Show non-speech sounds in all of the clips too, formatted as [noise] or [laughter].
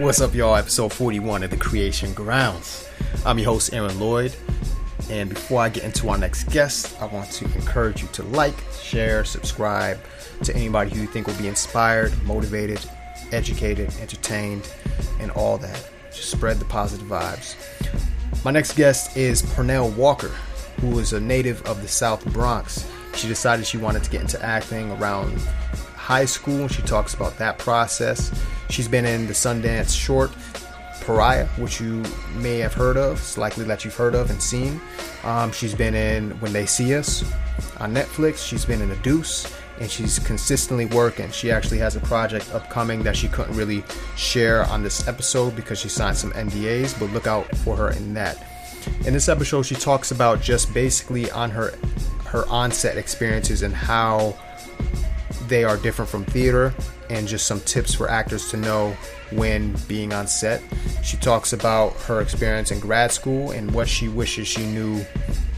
What's up, y'all? Episode 41 of The Creation Grounds. I'm your host, Aaron Lloyd. And before I get into our next guest, I want to encourage you to like, share, subscribe to anybody who you think will be inspired, motivated, educated, entertained, and all that. Just spread the positive vibes. My next guest is Pernell Walker, who is a native of the South Bronx. She decided she wanted to get into acting around high school. and She talks about that process. She's been in the Sundance short Pariah, which you may have heard of. It's likely that you've heard of and seen. Um, she's been in When They See Us on Netflix. She's been in A Deuce, and she's consistently working. She actually has a project upcoming that she couldn't really share on this episode because she signed some NDAs, but look out for her in that. In this episode, she talks about just basically on her her onset experiences and how they are different from theater and just some tips for actors to know when being on set. She talks about her experience in grad school and what she wishes she knew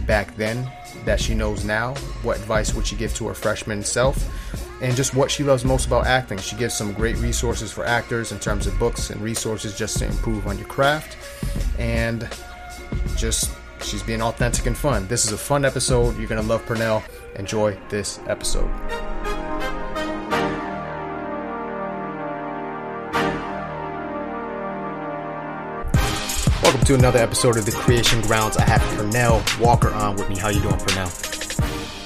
back then that she knows now. What advice would she give to her freshman self? And just what she loves most about acting. She gives some great resources for actors in terms of books and resources just to improve on your craft. And just she's being authentic and fun. This is a fun episode. You're going to love Pernell. Enjoy this episode. Welcome to another episode of the Creation Grounds. I have Pernell Walker on with me. How you doing, Pernell?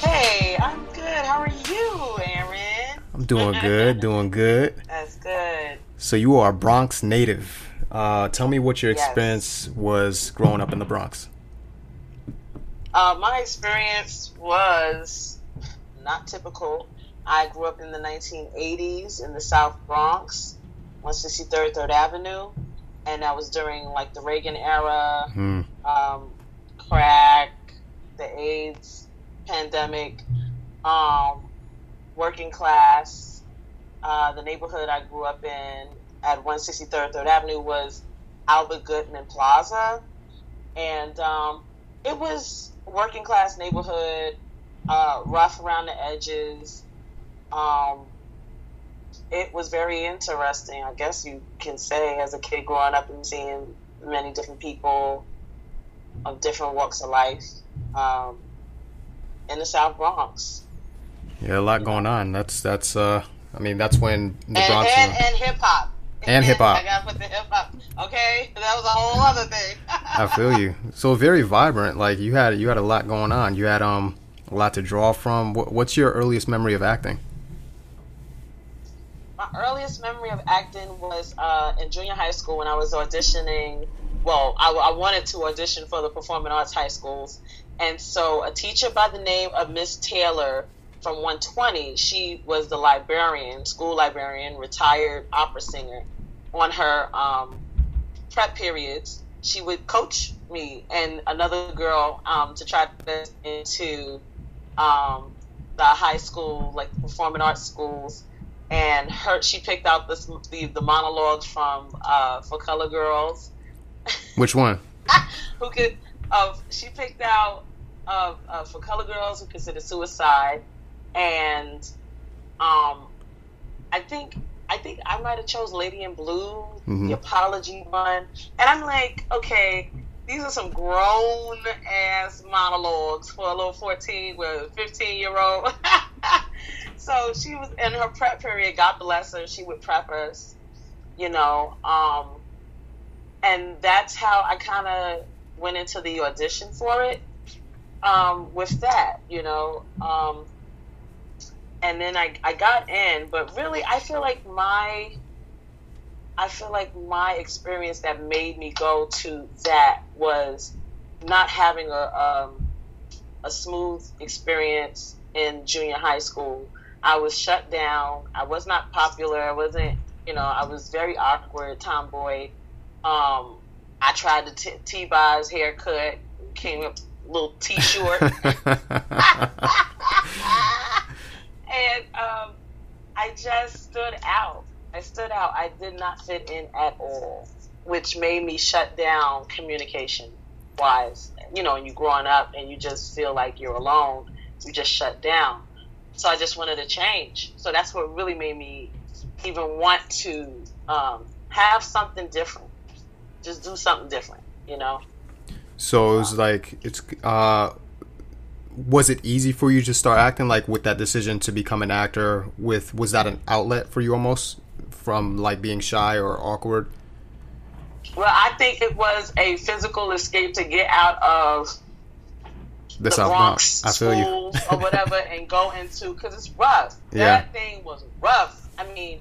Hey, I'm good. How are you, Aaron? I'm doing good, [laughs] doing good. That's good. So you are a Bronx native. Uh, tell me what your Yes. experience was growing up in the Bronx. Uh, my experience was not typical. I grew up in the 1980s in the South Bronx, 163rd 3rd Avenue, and that was during like the Reagan era, Hmm. um, crack, the AIDS pandemic, um, working class. Uh, the neighborhood I grew up in at 163rd 3rd Avenue was Albert Goodman Plaza, and um, it was working class neighborhood, uh, rough around the edges. Um, it was very interesting, I guess you can say, as a kid growing up and seeing many different people of different walks of life um, in the South Bronx. Yeah, a lot going on. That's that's. Uh, I mean, that's when the and, Bronx. and, and hip hop. And hip-hop. [laughs] I gotta put the hip hop. Okay, that was a whole other thing. I feel you. So very vibrant. Like you had you had a lot going on. You had um a lot to draw from. What, what's your earliest memory of acting? My earliest memory of acting was uh, in junior high school when I was auditioning. Well, I, I wanted to audition for the performing arts high schools, and so a teacher by the name of Miss Taylor from 120, she was the librarian, school librarian, retired opera singer. On her um, prep periods, she would coach me and another girl um, to try to get into um, the high school, like performing arts schools. And her, she picked out this, the the monologues from uh, for Color Girls, Which one? [laughs] who could of she picked out of uh, for Color Girls who considered suicide, and um, I think I think I might have chose Lady in Blue, Mhm. the apology one, and I'm like, okay, these are some grown ass monologues for a little 14 with 15 year old. [laughs] she was in her prep period. God bless her. She would prep us, you know. Um, and that's how I kind of went into the audition for it um, with that, you know. Um, and then I, I got in, but really, I feel like my I feel like my experience that made me go to that was not having a um, a smooth experience in junior high school. I was shut down. I was not popular. I wasn't, you know, I was very awkward, tomboy. Um, I tried the t- T-Boz haircut, came up a little T-short. [laughs] [laughs] and um, I just stood out. I stood out. I did not fit in at all, which made me shut down communication wise. You know, and you're growing up and you just feel like you're alone, you just shut down. So I just wanted to change. So that's what really made me even want to um, have something different. Just do something different, you know. So it was like it's uh was it easy for you to start acting like with that decision to become an actor with was that an outlet for you almost from like being shy or awkward? Well, I think it was a physical escape to get out of The, the Bronx. I feel schools you. or whatever and go into because it's rough. Yeah. That thing was rough. I mean,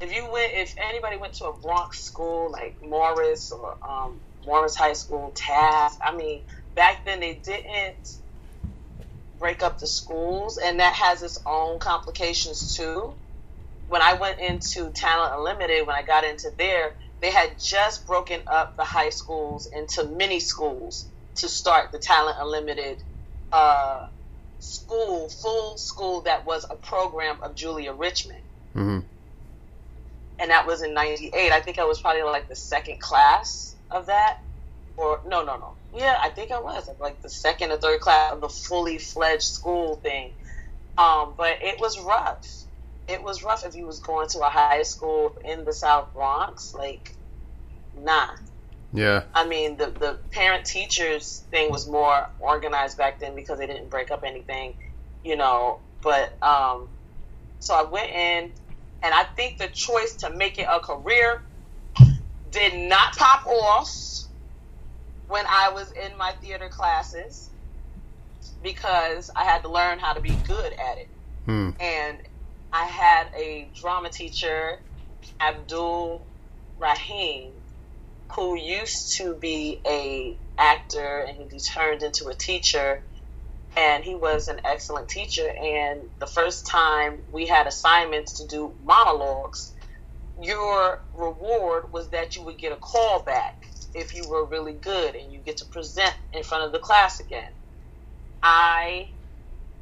if you went, if anybody went to a Bronx school like Morris or um, Morris High School, Taft, I mean, back then they didn't break up the schools, and that has its own complications too. When I went into Talent Unlimited, when I got into there, they had just broken up the high schools into mini schools to start the Talent Unlimited uh, school, full school that was a program of Julia Richman. hmm And that was in 98. I think I was probably like the second class of that. Or, no, no, no. Yeah, I think I was. Like the second or third class of the fully fledged school thing. Um, but it was rough. It was rough if you was going to a high school in the South Bronx. Like, nah. Yeah. I mean, the the parent teachers thing was more organized back then because they didn't break up anything, you know. But um, so I went in, and I think the choice to make it a career did not pop off when I was in my theater classes because I had to learn how to be good at it Hmm. and I had a drama teacher, Abdul Rahim, who used to be a actor and he turned into a teacher and he was an excellent teacher and the first time we had assignments to do monologues your reward was that you would get a call back if you were really good and you get to present in front of the class again i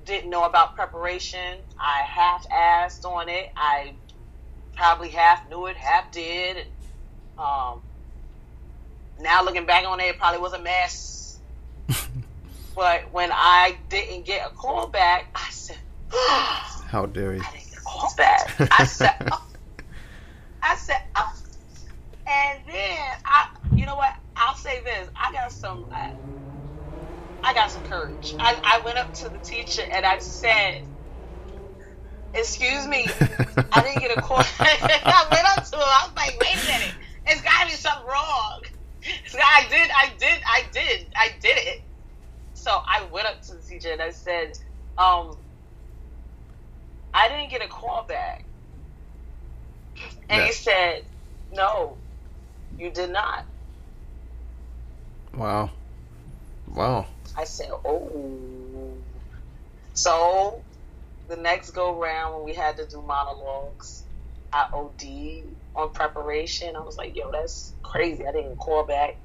didn't know about preparation. I half assed on it. I probably half knew it, half did. Um, now looking back on it, it probably was a mess. [laughs] but when I didn't get a call back, I said, [gasps] How dare you? I didn't get a call back. I said, [laughs] oh. I said, oh. and then I, you know what? I'll say this: I got some, I, I got some courage. I, I went up to the teacher and I said, "Excuse me, I didn't get a call." [laughs] I went up to him. I was like, "Wait a minute, it's got to be something wrong." [laughs] I did, I did, I did, I did it. So I went up to the teacher and I said, um, I didn't get a call back. And he said, No, you did not. Wow. Wow. I said, Oh. So the next go round when we had to do monologues, I OD on preparation. I was like, yo, that's crazy. I didn't call back.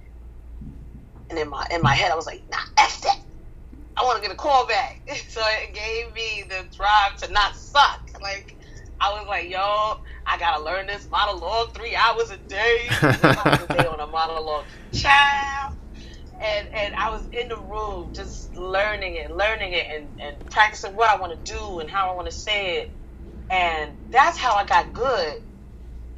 And in my in my head I was like, nah, F that. I want to get a call back. [laughs] So it gave me the drive to not suck. Like I was like, yo, I gotta learn this monologue three hours a day. Hours a day on a monologue. Child. And and I was in the room just learning it, learning it and, and practicing what I want to do and how I want to say it. And that's how I got good.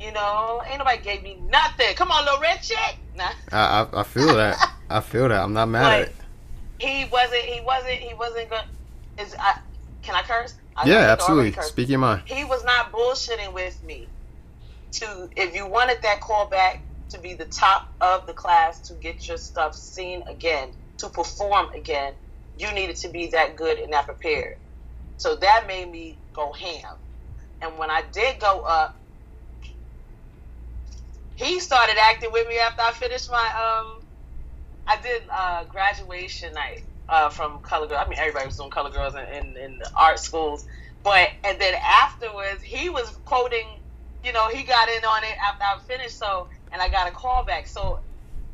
You know, ain't nobody gave me nothing. Come on, little red chick. Nah. I, I I feel that. I feel that. I'm not mad at it. he wasn't. He wasn't. He wasn't going. Is I? Can I curse? I Yeah, absolutely. Speak your mind. He was not bullshitting with me. To if you wanted that callback to be the top of the class to get your stuff seen again, to perform again, you needed to be that good and that prepared. So that made me go ham. And when I did go up, he started acting with me after I finished my um I did uh graduation night uh from Color Girls. I mean everybody was doing Color Girls in, in, in the art schools. But and then afterwards he was quoting, you know, he got in on it after I finished so and I got a call back. So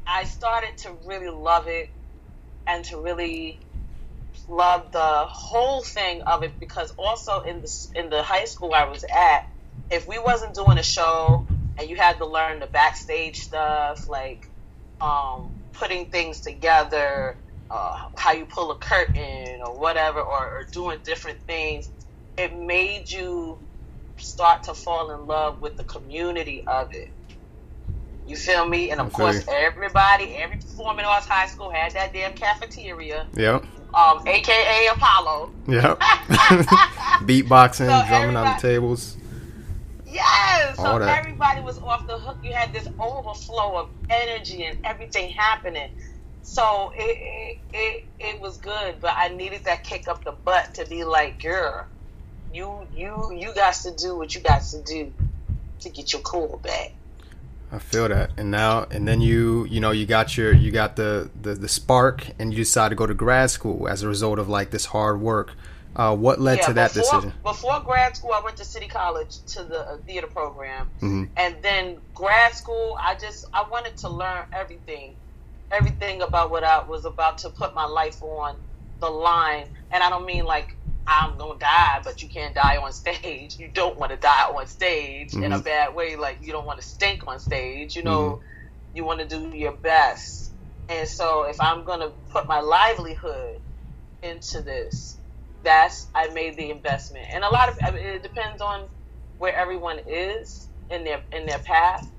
I started to really love it and to really love the whole thing of it because also in the in the high school I was at, if we wasn't doing a show and you had to learn the backstage stuff like um, putting things together, uh, how you pull a curtain or whatever, or, or doing different things, it made you start to fall in love with the community of it. You feel me? And of course, everybody, every performing arts high school had that damn cafeteria. Yep. Um, AKA Apollo. Yep. [laughs] [laughs] Beatboxing, so drumming on the tables. Yes. All so that. everybody was off the hook. You had this overflow of energy and everything happening. So it, it it it was good, but I needed that kick up the butt to be like, girl, you you you got to do what you got to do to get your cool back. I feel that, and now and then you you know you got your you got the the, the spark, and you decide to go to grad school as a result of like this hard work. Uh, what led yeah, to that before, decision? Before grad school, I went to City College to the uh, theater program, mm-hmm. and then grad school, I just I wanted to learn everything, everything about what I was about to put my life on the line, and I don't mean like I'm gonna die, but you can't die on stage. You don't want to die on stage mm-hmm. in a mm-hmm. bad way. Like you don't want to stink on stage. You know, mm-hmm. you want to do your best. And so, if I'm gonna put my livelihood into this, that's I made the investment. And a lot of I mean, it depends on where everyone is in their in their path.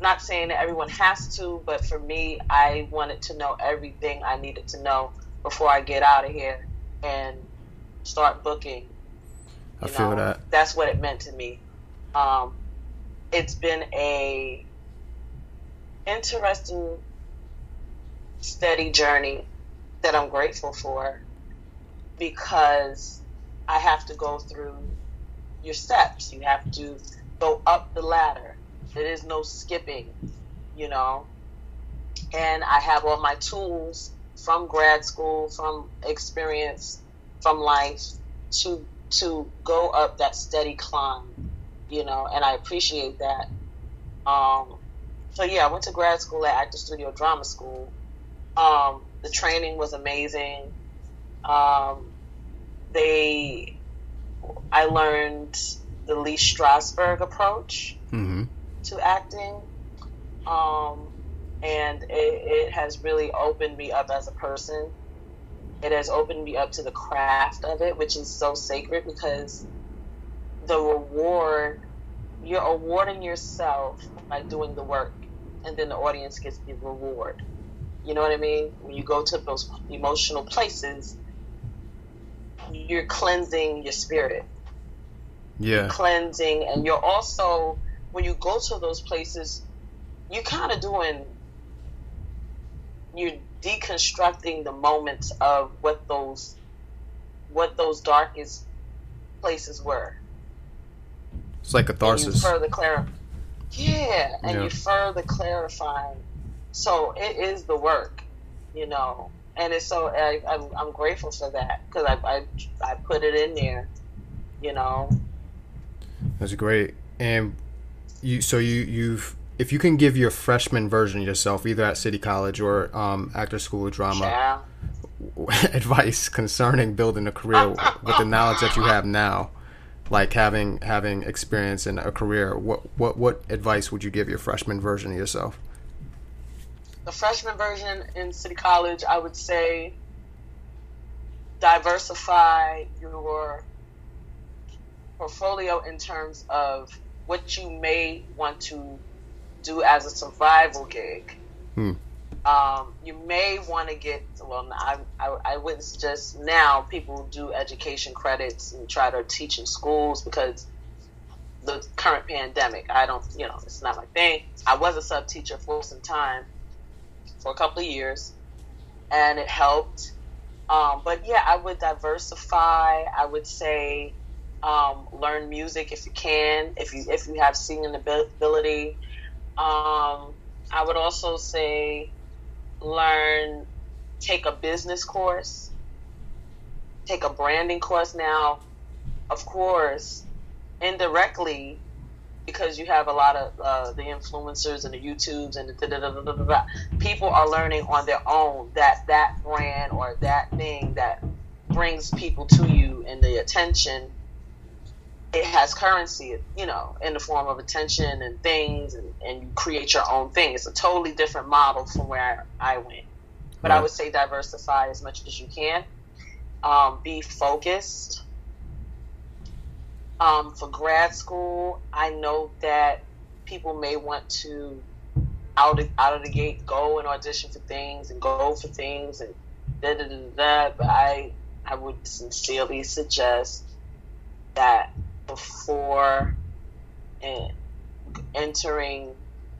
Not saying that everyone has to, but for me, I wanted to know everything I needed to know before I get out of here and start booking. I feel know, that. That's what it meant to me. Um, it's been a interesting, steady journey that I'm grateful for because I have to go through your steps. You have to go up the ladder. There is no skipping, you know. And I have all my tools from grad school, from experience from life to to go up that steady climb, you know, and I appreciate that. Um, so yeah, I went to grad school at Actor Studio Drama School. Um, the training was amazing. Um, they, I learned the Lee Strasberg approach mm-hmm. to acting, um, and it, it has really opened me up as a person it has opened me up to the craft of it, which is so sacred because the reward, you're awarding yourself by doing the work, and then the audience gets the reward. You know what I mean? When you go to those emotional places, you're cleansing your spirit. Yeah. You're cleansing, and you're also, when you go to those places, you're kind of doing, you're deconstructing the moments of what those what those darkest places were. It's like catharsis. Further clarify. Yeah, and yeah. you further clarifying. So it is the work, you know, and it's so I, I'm, I'm grateful for that because I, I I put it in there, you know. That's great, and you so you you've if you can give your freshman version of yourself, either at City College or um, Actor School of Drama, yeah. [laughs] advice concerning building a career with the knowledge that you have now, like having having experience in a career, what what what advice would you give your freshman version of yourself? The freshman version in City College, I would say, diversify your portfolio in terms of what you may want to do as a survival gig. Hmm. Um, you may want to get well. I, I, I wouldn't suggest now people do education credits and try to teach in schools because the current pandemic. I don't, you know, it's not my thing. I was a sub teacher for some time, for a couple of years, and it helped. Um, but yeah, I would diversify. I would say um, learn music if you can, if you if you have singing ability. Um, I would also say learn, take a business course, take a branding course. Now, of course, indirectly, because you have a lot of uh, the influencers and the YouTubes and the people are learning on their own that that brand or that thing that brings people to you and the attention it has currency, you know, in the form of attention and things, and, and you create your own thing. It's a totally different model from where I went. But right. I would say diversify as much as you can. Um, be focused. Um, for grad school, I know that people may want to out of, out of the gate go and audition for things and go for things and da da da da. But I I would sincerely suggest that before entering,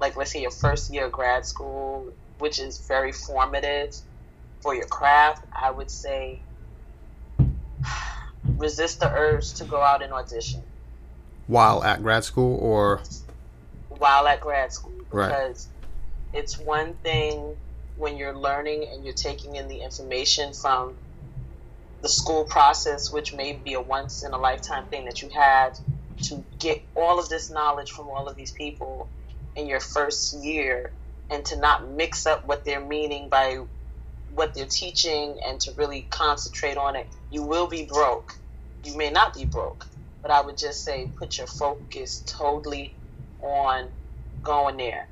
like let's say your first year of grad school, which is very formative for your craft, I would say resist the urge to go out and audition. While at grad school or while at grad school. Because right. it's one thing when you're learning and you're taking in the information from the school process, which may be a once in a lifetime thing that you had to get all of this knowledge from all of these people in your first year and to not mix up what they're meaning by what they're teaching and to really concentrate on it, you will be broke. You may not be broke, but I would just say put your focus totally on going there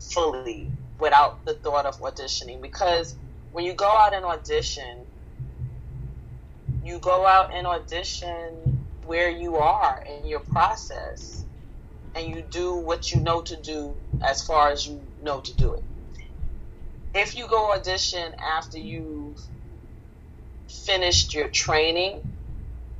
fully without the thought of auditioning because when you go out and audition, you go out and audition where you are in your process and you do what you know to do as far as you know to do it. If you go audition after you've finished your training,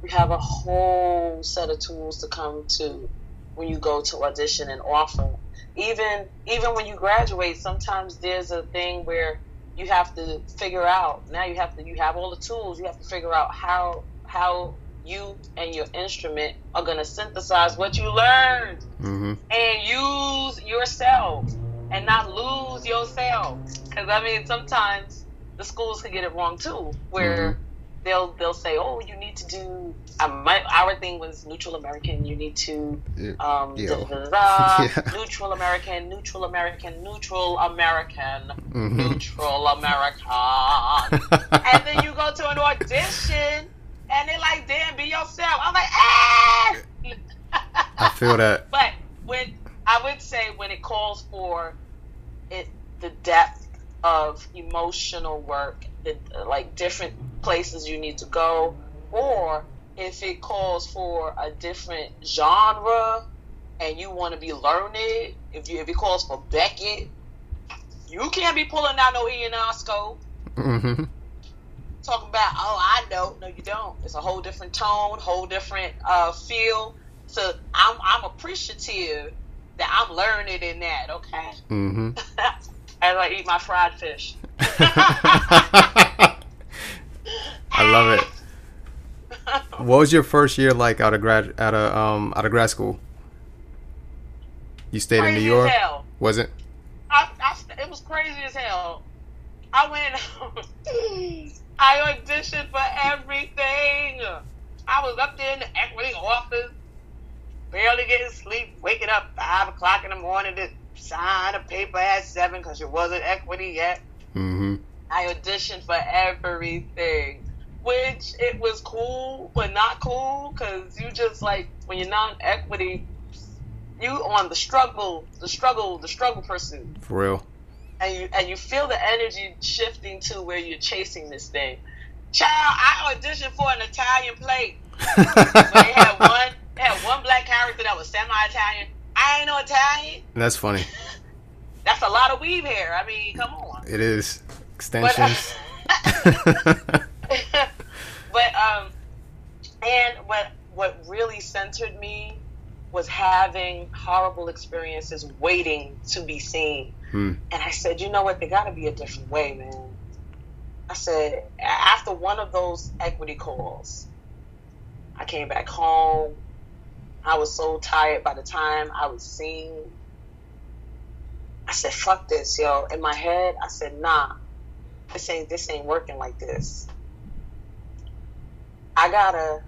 you have a whole set of tools to come to when you go to audition and offer. Even even when you graduate, sometimes there's a thing where you have to figure out. Now you have to you have all the tools. You have to figure out how how you and your instrument are going to synthesize what you learned mm-hmm. and use yourself and not lose yourself. Because I mean, sometimes the schools can get it wrong too, where mm-hmm. they'll they'll say, "Oh, you need to do." My, our thing was neutral American. You need to um, da, da, da, [laughs] yeah. neutral American, neutral American, neutral American, mm-hmm. neutral American, [laughs] and then you go to an audition and they're like, "Damn, be yourself." I'm like, "Ah." I feel that. [laughs] But when I would say when it calls for it, the depth of emotional work, the, like different places you need to go, or if it calls for a different genre and you want to be learned, if you if it calls for Beckett, you can't be pulling out no Ionesco. Mm-hmm talking about, oh, I know. No, you don't. It's a whole different tone, whole different uh, feel. So I'm, I'm appreciative that I'm learning in that, okay? Mm-hmm. [laughs] As I eat my fried fish. [laughs] I love it. [laughs] What was your first year like out of grad out of um out of grad school? You stayed crazy in New York. Was it? I, I, it was crazy as hell. I went. I auditioned for everything. I was up there in the equity office, barely getting sleep, waking up five o'clock in the morning to sign a paper at seven because it wasn't equity yet. Mm-hmm. I auditioned for everything, which it was cool but not cool because you just like when you're not equity, you on the struggle, the struggle, the struggle pursuit. For real and you and you feel the energy shifting to where you're chasing this thing. Child, I auditioned for an Italian plate. so [laughs] they had one they had one black character semi-Italian. I ain't no Italian. That's funny. [laughs] That's a lot of weave hair. I mean, come on. It is extensions. But, [laughs] but um, and what what really centered me was having horrible experiences waiting to be seen. Hmm. And I said, you know what? There got to be a different way, man. I said, after one of those equity calls, I came back home. I was so tired by the time I was seen. I said, fuck this, yo. In my head, I said, nah, this ain't this ain't working like this. I gotta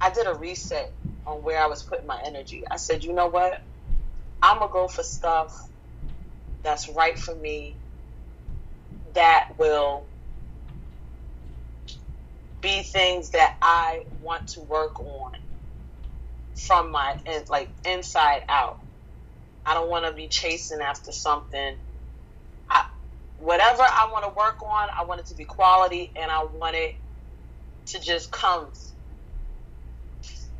I did a reset on where I was putting my energy. I said, you know what? I'm gonna go for stuff that's right for me that will be things that I want to work on from my like inside out. I don't want to be chasing after something. I, whatever I want to work on, I want it to be quality, and I want it to just come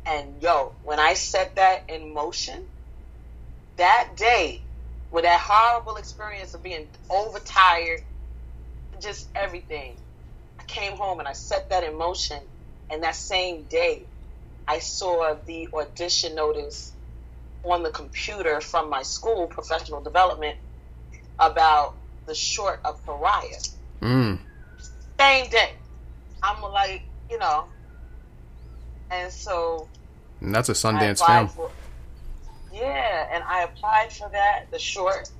and yo, when I set that in motion, that day, with that horrible experience of being overtired, just everything. I came home and I set that in motion. And that same day, I saw the audition notice on the computer from my school, professional development, about the short of Pariah. Mm. Same day. I'm like, you know, and so. And that's a Sundance film. For, yeah, and I applied for that, the short,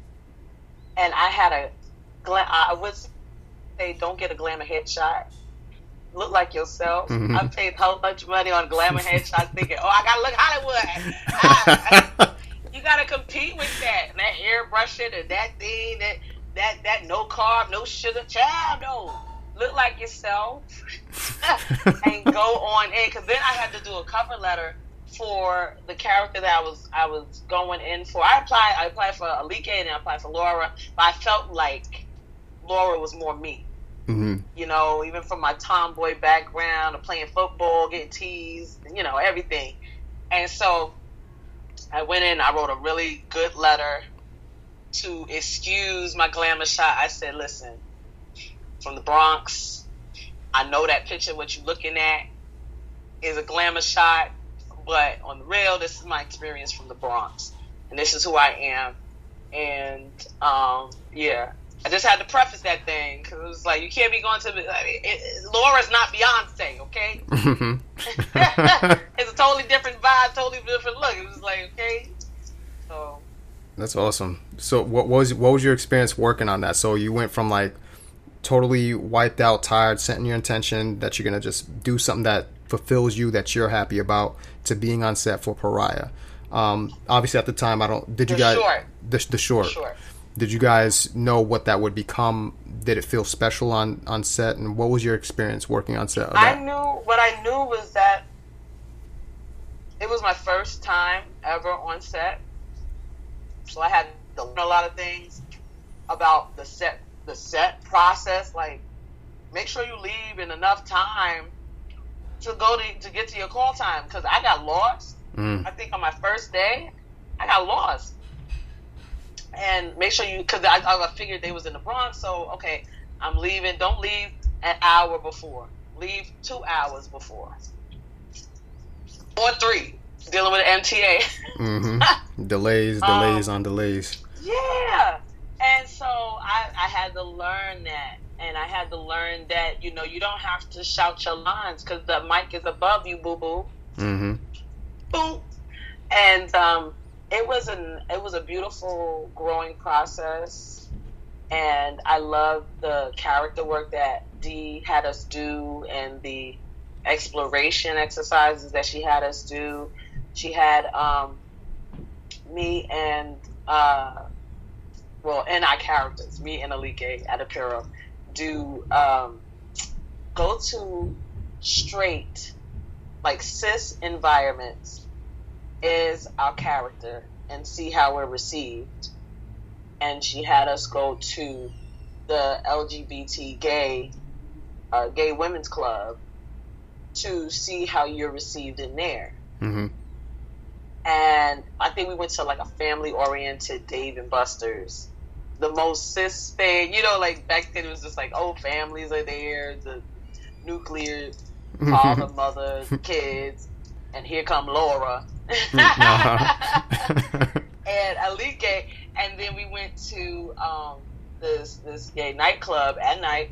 and I had a, I would say, don't get a glamour headshot. Look like yourself. Mm-hmm. I paid how much money on glamour [laughs] headshots, thinking, oh, I gotta look Hollywood. I, [laughs] you gotta compete with that, and that airbrushing and that thing, that that that no carb, no sugar, child, no. Look like yourself [laughs] and go on in. Because then I had to do a cover letter for the character that I was I was going in for. I applied I applied for Alike and I applied for Laura, but I felt like Laura was more me. Mm-hmm. You know, even from my tomboy background of playing football, getting teased, you know, everything. And so I went in, I wrote a really good letter to excuse my glamour shot. I said, listen, from the Bronx, I know that picture, what you're looking at, is a glamour shot. But on the real, this is my experience from the Bronx, and this is who I am. And um, yeah, I just had to preface that thing because it was like you can't be going to. I mean, it, Laura's not Beyonce, okay? [laughs] [laughs] it's a totally different vibe, totally different look. It was like okay, so. That's awesome. So, what was what was your experience working on that? So you went from like totally wiped out, tired, setting your intention that you're gonna just do something that fulfills you that you're happy about to being on set for Pariah. Um, obviously, at the time, I don't. Did you the guys short. The, the short? The short. Did you guys know what that would become? Did it feel special on on set? And what was your experience working on set? I knew what I knew was that it was my first time ever on set, so I had to learn a lot of things about the set the set process. Like, make sure you leave in enough time to go to, to get to your call time because I got lost. Mm. I think on my first day, I got lost. And make sure you, because I, I figured they was in the Bronx, so okay, I'm leaving. Don't leave an hour before. Leave two hours before. Or three, dealing with MTA. mm-hmm. Delays, [laughs] delays um, on delays. Yeah. And so I, I had to learn that and I had to learn that you know you don't have to shout your lines because the mic is above you, boo boo. Mm-hmm. Boom. And um, it was an it was a beautiful growing process, and I love the character work that Dee had us do and the exploration exercises that she had us do. She had um, me and uh, well, and our characters, me and Alike Adepero, do um, go to straight, like cis environments is our character and see how we're received. And she had us go to the LGBT gay uh, gay women's club to see how you're received in there. Mm-hmm. And I think we went to like a family oriented Dave and Buster's the most cis thing. You know, like back then it was just like, oh, families are there, the nuclear father, mother, kids, and here come Laura. Mm, [laughs] and Alike, and then we went to um, this this gay nightclub at night,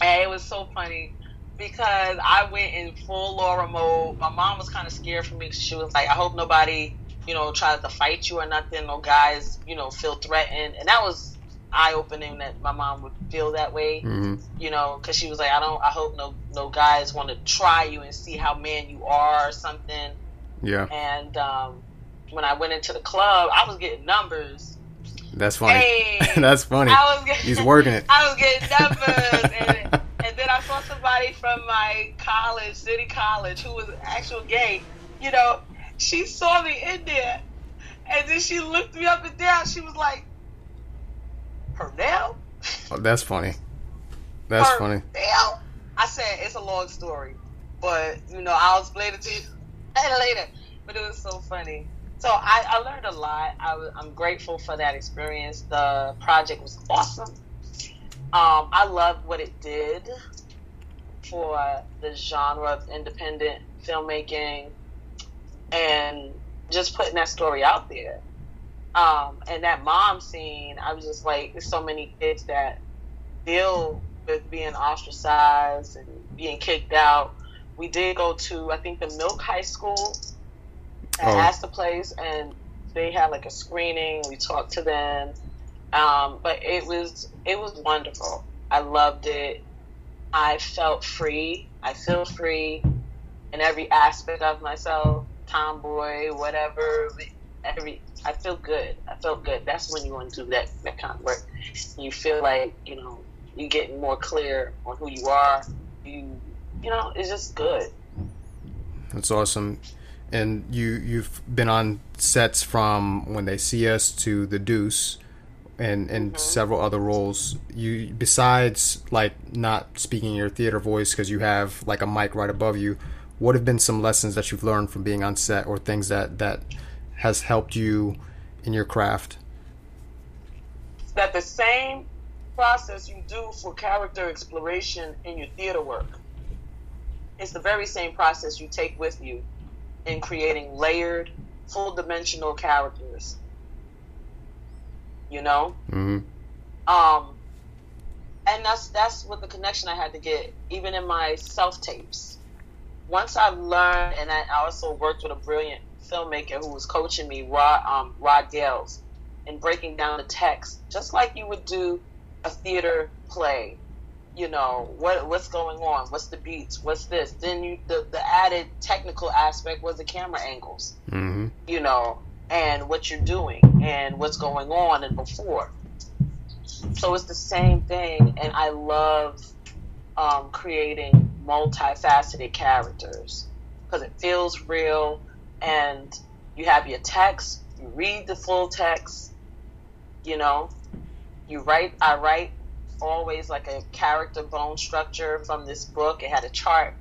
and it was so funny because I went in full Laura mode. My mom was kind of scared for me she was like, I hope nobody you know, tries to fight you or nothing, no guys, you know, feel threatened. And that was eye opening that my mom would feel that way, mm-hmm. you know, because she was like, I don't, I hope no, no guys want to try you and see how man you are or something. Yeah. And um, when I went into the club, I was getting numbers. That's funny. Hey, [laughs] That's funny. I was getting, He's working it. [laughs] I was getting numbers, and, [laughs] and then I saw somebody from my college, city college, who was actual gay. You know, she saw me in there, and then she looked me up and down. She was like, "Pernell." Oh, that's funny. That's funny. I said it's a long story, but you know I'll explain it to you [laughs] later. But it was so funny so I, I learned a lot. I, am grateful for that experience. The project was awesome. Um, I loved what it did for the genre of independent filmmaking and just putting that story out there. Um, and that mom scene, I was just like, there's so many kids that deal with being ostracized and being kicked out. We did go to, I think, the Milk High School at oh. Astor Place, and they had like a screening. We talked to them, um, but it was it was wonderful. I loved it. I felt free. I feel free in every aspect of myself, tomboy, whatever. Every I feel good. I felt good. That's when you want to do that that kind of work. You feel like you know you're getting more clear on who you are. You you know it's just good. That's awesome. And you you've been on sets from when they see us to the Deuce, and and mm-hmm. several other roles. You besides like not speaking your theater voice because you have like a mic right above you. What have been some lessons that you've learned from being on set, or things that that has helped you in your craft? That the same process you do for character exploration in your theater work is the very same process you take with you in creating layered, full dimensional characters. You know? Mm-hmm. Um, and that's that's what the connection I had to get, even in my self tapes. Once I learned, and I also worked with a brilliant filmmaker who was coaching me, Rod, um, Rod Gales, in breaking down the text, just like you would do a theater play. You know what what's going on? What's the beats? What's this? Then you the, the added technical aspect was the camera angles. Mm-hmm. You know, and what you're doing and what's going on and before. So it's the same thing, and I love um, creating multifaceted characters because it feels real, and you have your text. You read the full text. You know, you write. I write always like a character bone structure from this book. It had a chart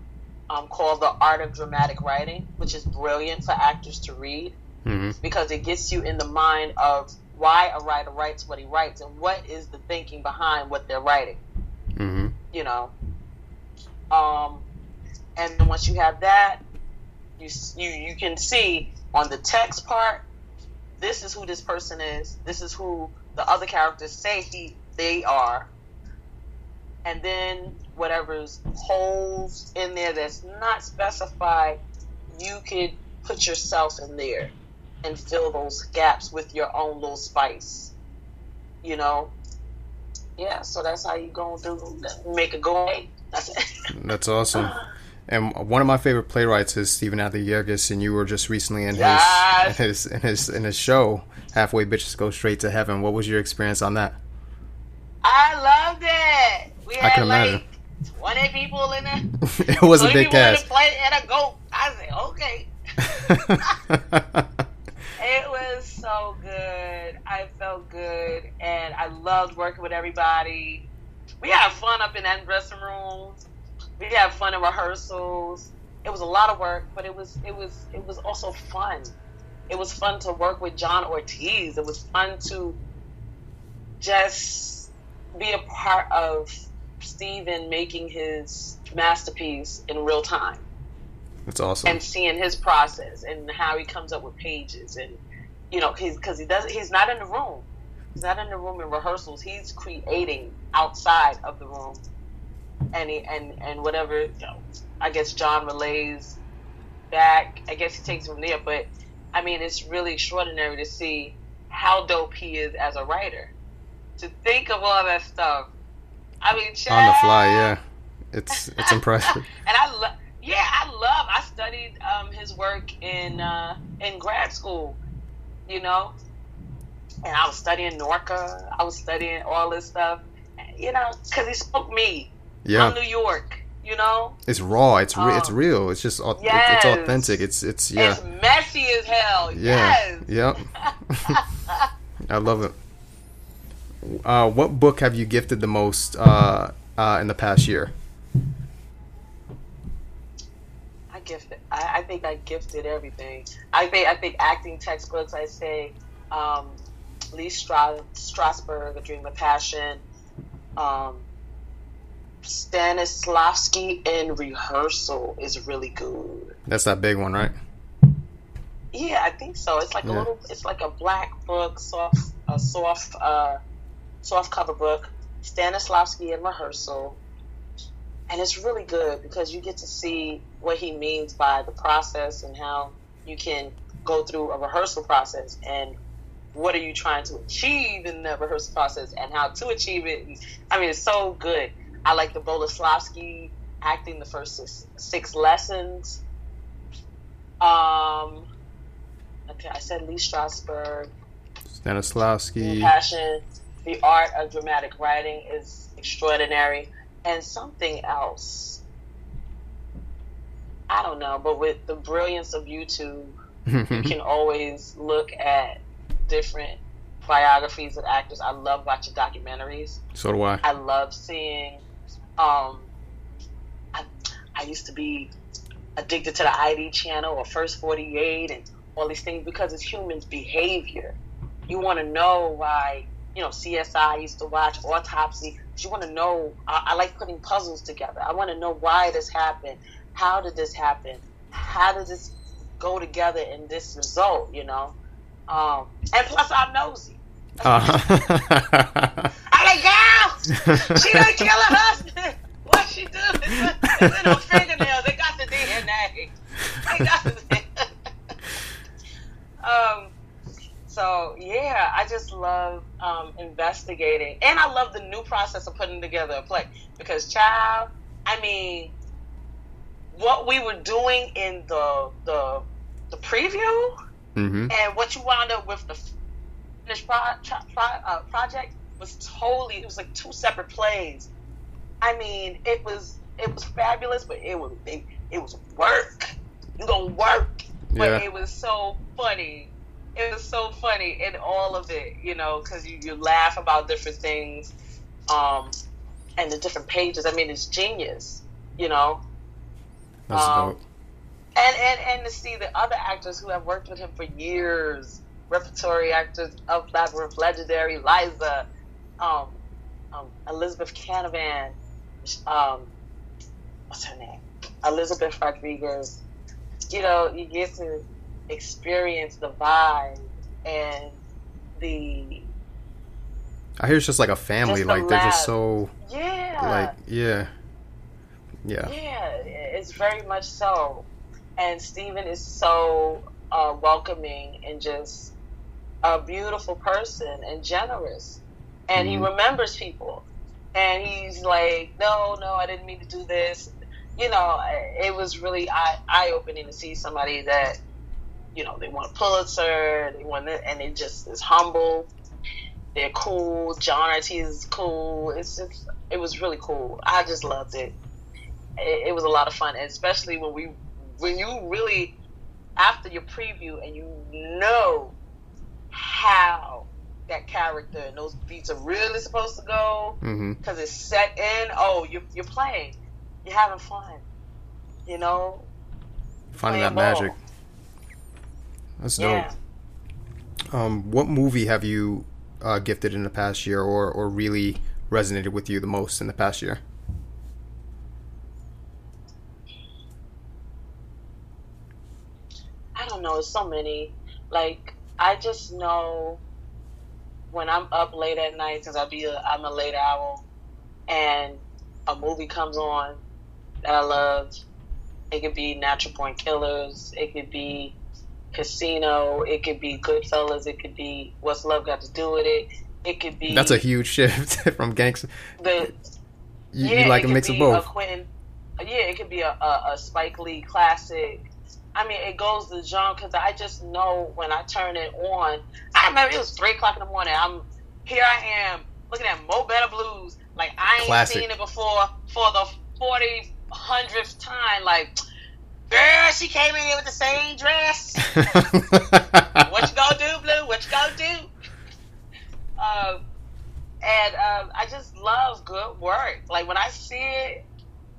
um, called The Art of Dramatic Writing, which is brilliant for actors to read mm-hmm. because it gets you in the mind of why a writer writes what he writes and what is the thinking behind what they're writing. Mm-hmm. You know, um, and then once you have that, you you you can see on the text part, this is who this person is. This is who the other characters say he they are. And then whatever's holes in there that's not specified, you could put yourself in there and fill those gaps with your own little spice. You know? Yeah, so that's how you go through make it go. That's it. [laughs] That's awesome. And one of my favorite playwrights is Stephen Adly Guirgis, and you were just recently in yes. his, in his in his in his show, Halfway Bitches Go Straight to Heaven. What was your experience on that? I loved it. We had I can like imagine. twenty people in there. [laughs] it was a big cast. Play and a goat. I said, okay. [laughs] It was so good. I felt good, and I loved working with everybody. We had fun up in that dressing room. We had fun in rehearsals. It was a lot of work, but it was it was it was also fun. It was fun to work with John Ortiz. It was fun to just be a part of Stephen making his masterpiece in real time. That's awesome. And seeing his process and how he comes up with pages and you know he's because he doesn't he's not in the room. He's not in the room in rehearsals. He's creating outside of the room, and he and and whatever. You know, I guess John relays back. I guess he takes from there. But I mean, it's really extraordinary to see how dope he is as a writer. To think of all that stuff. I mean, on the fly, yeah. It's it's [laughs] impressive. and I love yeah, I love. I studied um, his work in uh, in grad school, you know, and I was studying Norca. I was studying all this stuff, you know, because he spoke me. Yeah, from New York. You know, it's raw. It's re- um, it's real. It's just yes. it's authentic. It's it's yeah. It's messy as hell. Yeah. Yes. Yep. [laughs] [laughs] I love it. Uh, what book have you gifted the most uh, uh, in the past year? I gifted. I, I think I gifted everything. I think I think acting textbooks. I say um, Lee Stra- Strasberg, A Dream of Passion. Um, Stanislavski in rehearsal is really good. That's that big one, right? Yeah, I think so. It's like a little. It's like a black book, soft, a soft, uh, soft cover book. Stanislavski in rehearsal, and it's really good because you get to see what he means by the process and how you can go through a rehearsal process and what are you trying to achieve in the rehearsal process and how to achieve it. I mean, it's so good. I like the Boleslavsky acting the first six, six lessons. Um, okay, I said Lee Strasberg. Stanislavski. Passion, the art of dramatic writing is extraordinary, and something else. I don't know, but with the brilliance of YouTube, you [laughs] can always look at different biographies of actors. I love watching documentaries. so do I. I love seeing. Um, I, I used to be addicted to the ID channel or First 48 and all these things because it's humans' behavior. You want to know why, you know, CSI I used to watch, Autopsy. You want to know, I, I like putting puzzles together. I want to know why this happened. How did this happen? How did this go together in this result, you know? Um, and plus, I'm nosy. [laughs] Uh, I'm like, girl, she done [laughs] kill her husband. [laughs] What she do? It's in, it's in her fingernails. They got the DNA. They got the Um. So yeah, I just love um, investigating, and I love the new process of putting together a play because, child, I mean, what we were doing in the the the preview hmm and what you wound up with the finished pro- pro- uh, project was totally it was like two separate plays. I mean, it was it was fabulous, but it was it, it was work. You gonna work, but Yeah. it was so funny. It was so funny in all of it, you know, because you, you laugh about different things, um, and the different pages. I mean, it's genius, you know. That's Um, dope. and and and to see the other actors who have worked with him for years, repertory actors of Labyrinth, legendary Liza, um, um, Elizabeth Canavan, um, what's her name, Elizabeth Rodriguez. You know, you get to experience the vibe and the I hear it's just like a family. The Like they're just so yeah, like yeah, yeah. Yeah, it's very much so. And Stephen is so uh, welcoming and just a beautiful person and generous. And he Mhm. remembers people. And he's like, no, no, I didn't mean to do this. You know, it was really eye opening to see somebody that, you know, they want a Pulitzer, they want it, and it just is humble. They're cool. John Ortiz is cool. It's just, it was really cool. I just loved it it, it was a lot of fun, and especially when we when you really after your preview and you know how that character and those beats are really supposed to go mm-hmm. because it's set in. Oh, you're you're playing, you're having fun, you know. Finding that ball. magic. That's Yeah. dope. Um, what movie have you uh, gifted in the past year, or or really resonated with you the most in the past year? I don't know. It's so many. Like I just know when I'm up late at night because I be a, I'm a late owl, and a movie comes on that I love. It could be Natural Born Killers. It could be Casino. It could be Goodfellas. It could be What's Love Got to Do with It. It could be That's a huge shift [laughs] from gangster. the You, yeah, you like a mix of both. Quentin, yeah, it could be a, a, a Spike Lee classic. I mean, it goes the genre because I just know when I turn it on. I remember it was three o'clock in the morning. I'm here. I am looking at Mo Better Blues. Like I ain't Classic. seen it before for the forty hundredth time. Like, girl, she came in here with the same dress. [laughs] what you gonna do, Blue? What you gonna do? Um, and um, I just love good work. Like when I see it,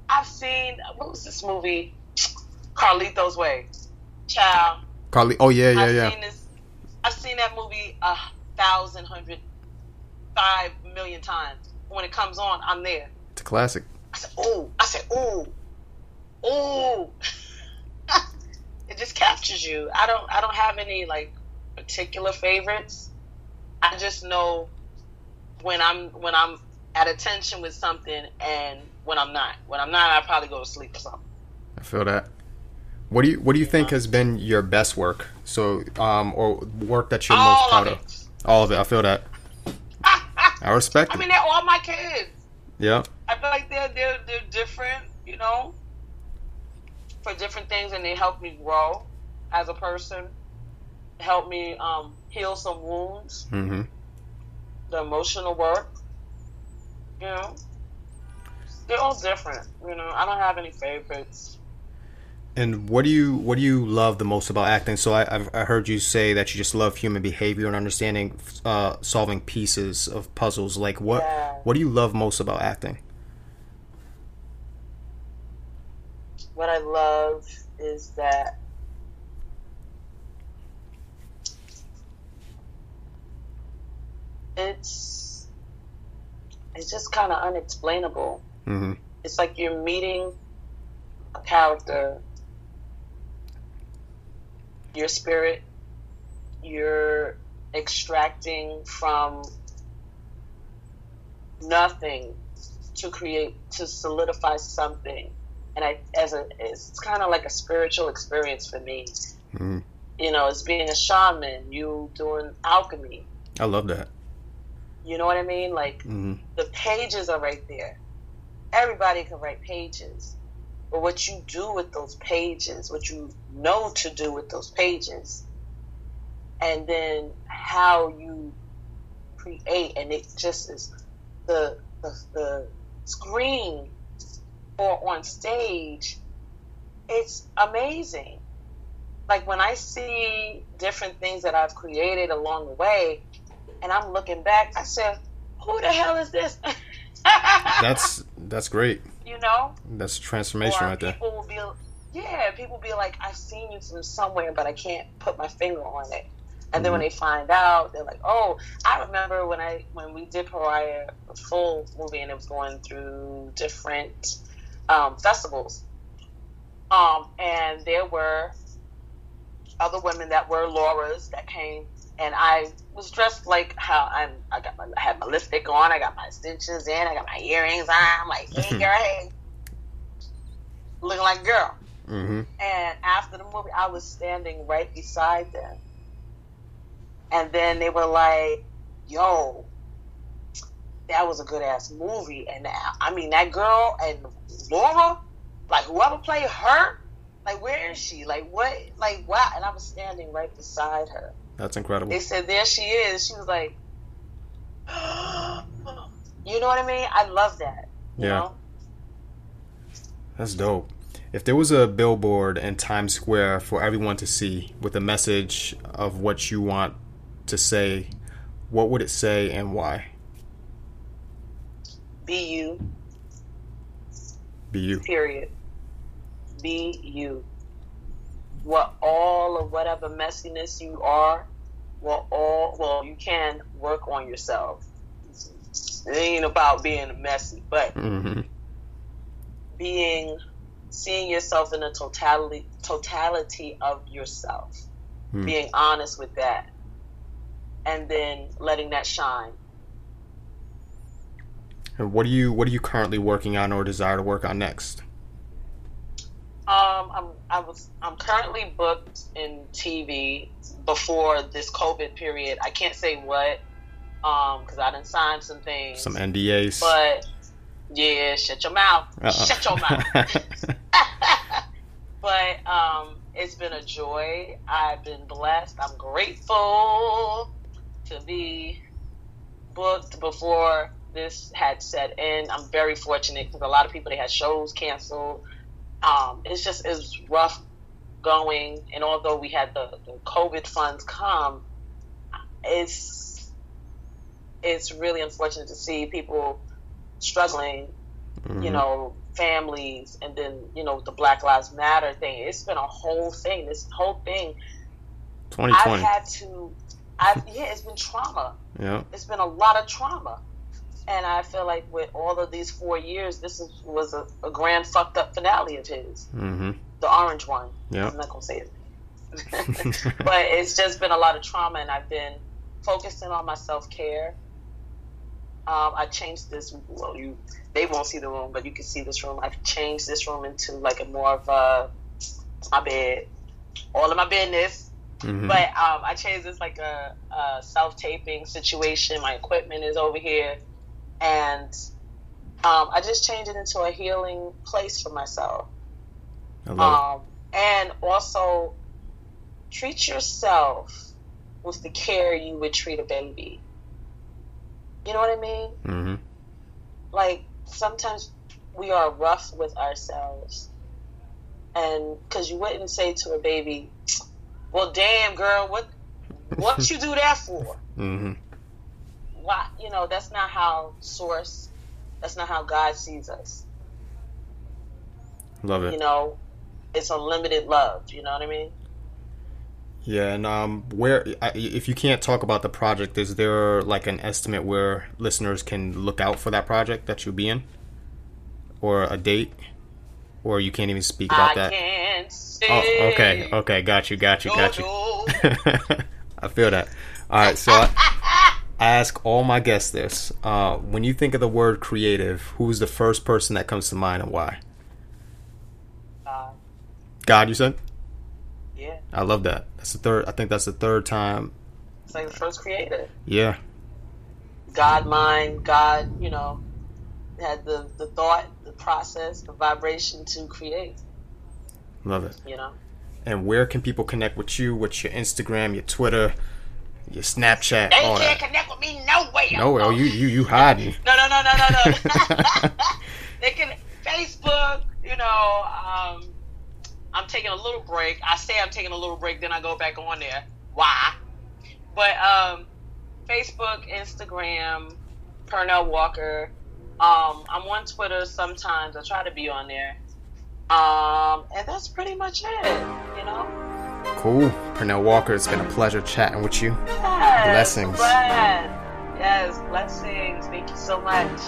I've seen what was this movie? Carlito's Way. Child. Carly. Oh yeah, yeah, I've yeah. seen this. I've seen that movie a thousand, hundred, five million times. When it comes on, I'm there. It's a classic. I said, "Ooh!" I said, "Ooh, ooh." [laughs] it just captures you. I don't. I don't have any like particular favorites. I just know when I'm when I'm at attention with something and when I'm not. When I'm not, I probably go to sleep or something. I feel that. What do you What do you think has been your best work? So, um, or work that you're most proud of of? All of it. I feel that. [laughs] I respect I mean, they're all my kids. yeah. I feel like they're they're they're different, you know, for different things, and they help me grow as a person. Help me um, heal some wounds, Mm-hmm. the emotional work. You know, they're all different. You know, I don't have any favorites. And what do you What do you love the most about acting? So I I've, I heard you say that you just love human behavior and understanding, uh, solving pieces of puzzles. Like what Yeah. What do you love most about acting? What I love is that it's it's just kind of unexplainable. Mm-hmm. it's like you're meeting a character, your spirit, you're extracting from nothing to create to solidify something and i as a it's kind of like a spiritual experience for me Mm-hmm. you know it's being a shaman you doing alchemy I love that. you know what i mean like Mm-hmm. the pages are right there. Everybody can write pages. But what you do with those pages, what you know to do with those pages, and then how you create, and it just is the the, the screen or on stage, it's amazing. Like when I see different things that I've created along the way, and I'm looking back, I said, "Who the hell is this?" [laughs] That's that's great. you know, That's transformation or right there. people will be, yeah, people be like, "I've seen you from somewhere, but I can't put my finger on it." And then when Mm-hmm. they find out, they're like, "Oh, I remember when I when we did Pariah, the full movie, and it was going through different um, festivals, um, and there were other women that were Laura's that came, and I was dressed like how I'm. I got my I had my lipstick on, I got my extensions in, I got my earrings on. I'm like, hey girl, hey, looking like a girl. Mm-hmm. And after the movie, I was standing right beside them. And then they were like, yo, that was a good ass movie. And I mean, that girl and Laura, like whoever played her, like where is she? Like what? Like wow. And I was standing right beside her. That's incredible. They said, there she is. She was like, [gasps] you know what I mean? I love that. You Yeah. know? That's dope. If there was a billboard in Times Square for everyone to see with a message of what you want to say, what would it say and why? Be you. Be you. period. Be you. What all of whatever messiness you are, well, all well, you can work on yourself. It ain't about being messy, but Mm-hmm. being, seeing yourself in the totality totality of yourself, Hmm. being honest with that, and then letting that shine. And what are you What are you currently working on or desire to work on next? Um, I'm I was I'm currently booked in TV before this COVID period. I can't say what, um, because I didn't sign some things. Some NDAs. but yeah, shut your mouth. Uh-uh. Shut your mouth. [laughs] but um, it's been a joy. I've been blessed. I'm grateful to be booked before this had set in. I'm very fortunate because a lot of people they had shows canceled. Um, it's just it's rough going, and although we had the, the COVID funds come, it's it's really unfortunate to see people struggling Mhm. you know, families, and then you know the Black Lives Matter thing. It's been a whole thing. This whole thing. 2020. I've had to. I yeah, it's been trauma. yeah. It's been a lot of trauma, and I feel like with all of these four years, this is, was a, a grand fucked up finale of his, Mm-hmm. the orange one. Yeah. I'm not gonna say it, [laughs] [laughs] but it's just been a lot of trauma, and I've been focusing on my self care. Um, I changed this. Well, you they won't see the room, but you can see this room. I've changed this room into like a more of a my bed, all of my business. Mhm. But um, I changed this like a, a self taping situation. My equipment is over here, and um, I just changed it into a healing place for myself. I love Um, and also treat yourself with the care you would treat a baby. You know what I mean? Mm-hmm. Like sometimes we are rough with ourselves, and because you wouldn't say to a baby, "Well, damn girl, what what [laughs] you do that for?" Mm-hmm. Why? You know that's not how Source. That's not how God sees us. Love it You know, it's unlimited love. You know what I mean? Yeah, and um, where if you can't talk about the project, is there like an estimate where listeners can look out for that project that you'll be in, or a date, or you can't even speak about I that? Oh, okay, okay, got you, got you, got you. [laughs] I feel that. All right, so I, I ask all my guests this: uh, when you think of the word creative, who's the first person that comes to mind and why? Uh, God, you said. yeah, I love that. That's the third. I think that's the third time. it's like the first creator. Yeah, God mind, God, you know, had the, the thought, the process, the vibration to create, love it. you know. And where can people connect with you? What's your Instagram, your Twitter, your Snapchat, They all can't that? connect with me nowhere. No, oh, you you you hiding. No, no, no, no, no, no. [laughs] [laughs] they can Facebook, you know, um, I'm taking a little break. I say I'm taking a little break, then I go back on there. Why? But um, Facebook, Instagram, Pernell Walker. Um, I'm on Twitter sometimes. I try to be on there. Um, and that's pretty much it, you know? Cool. Pernell Walker, it's been a pleasure chatting with you. Yes, Blessings. Yes, blessings. Thank you so much.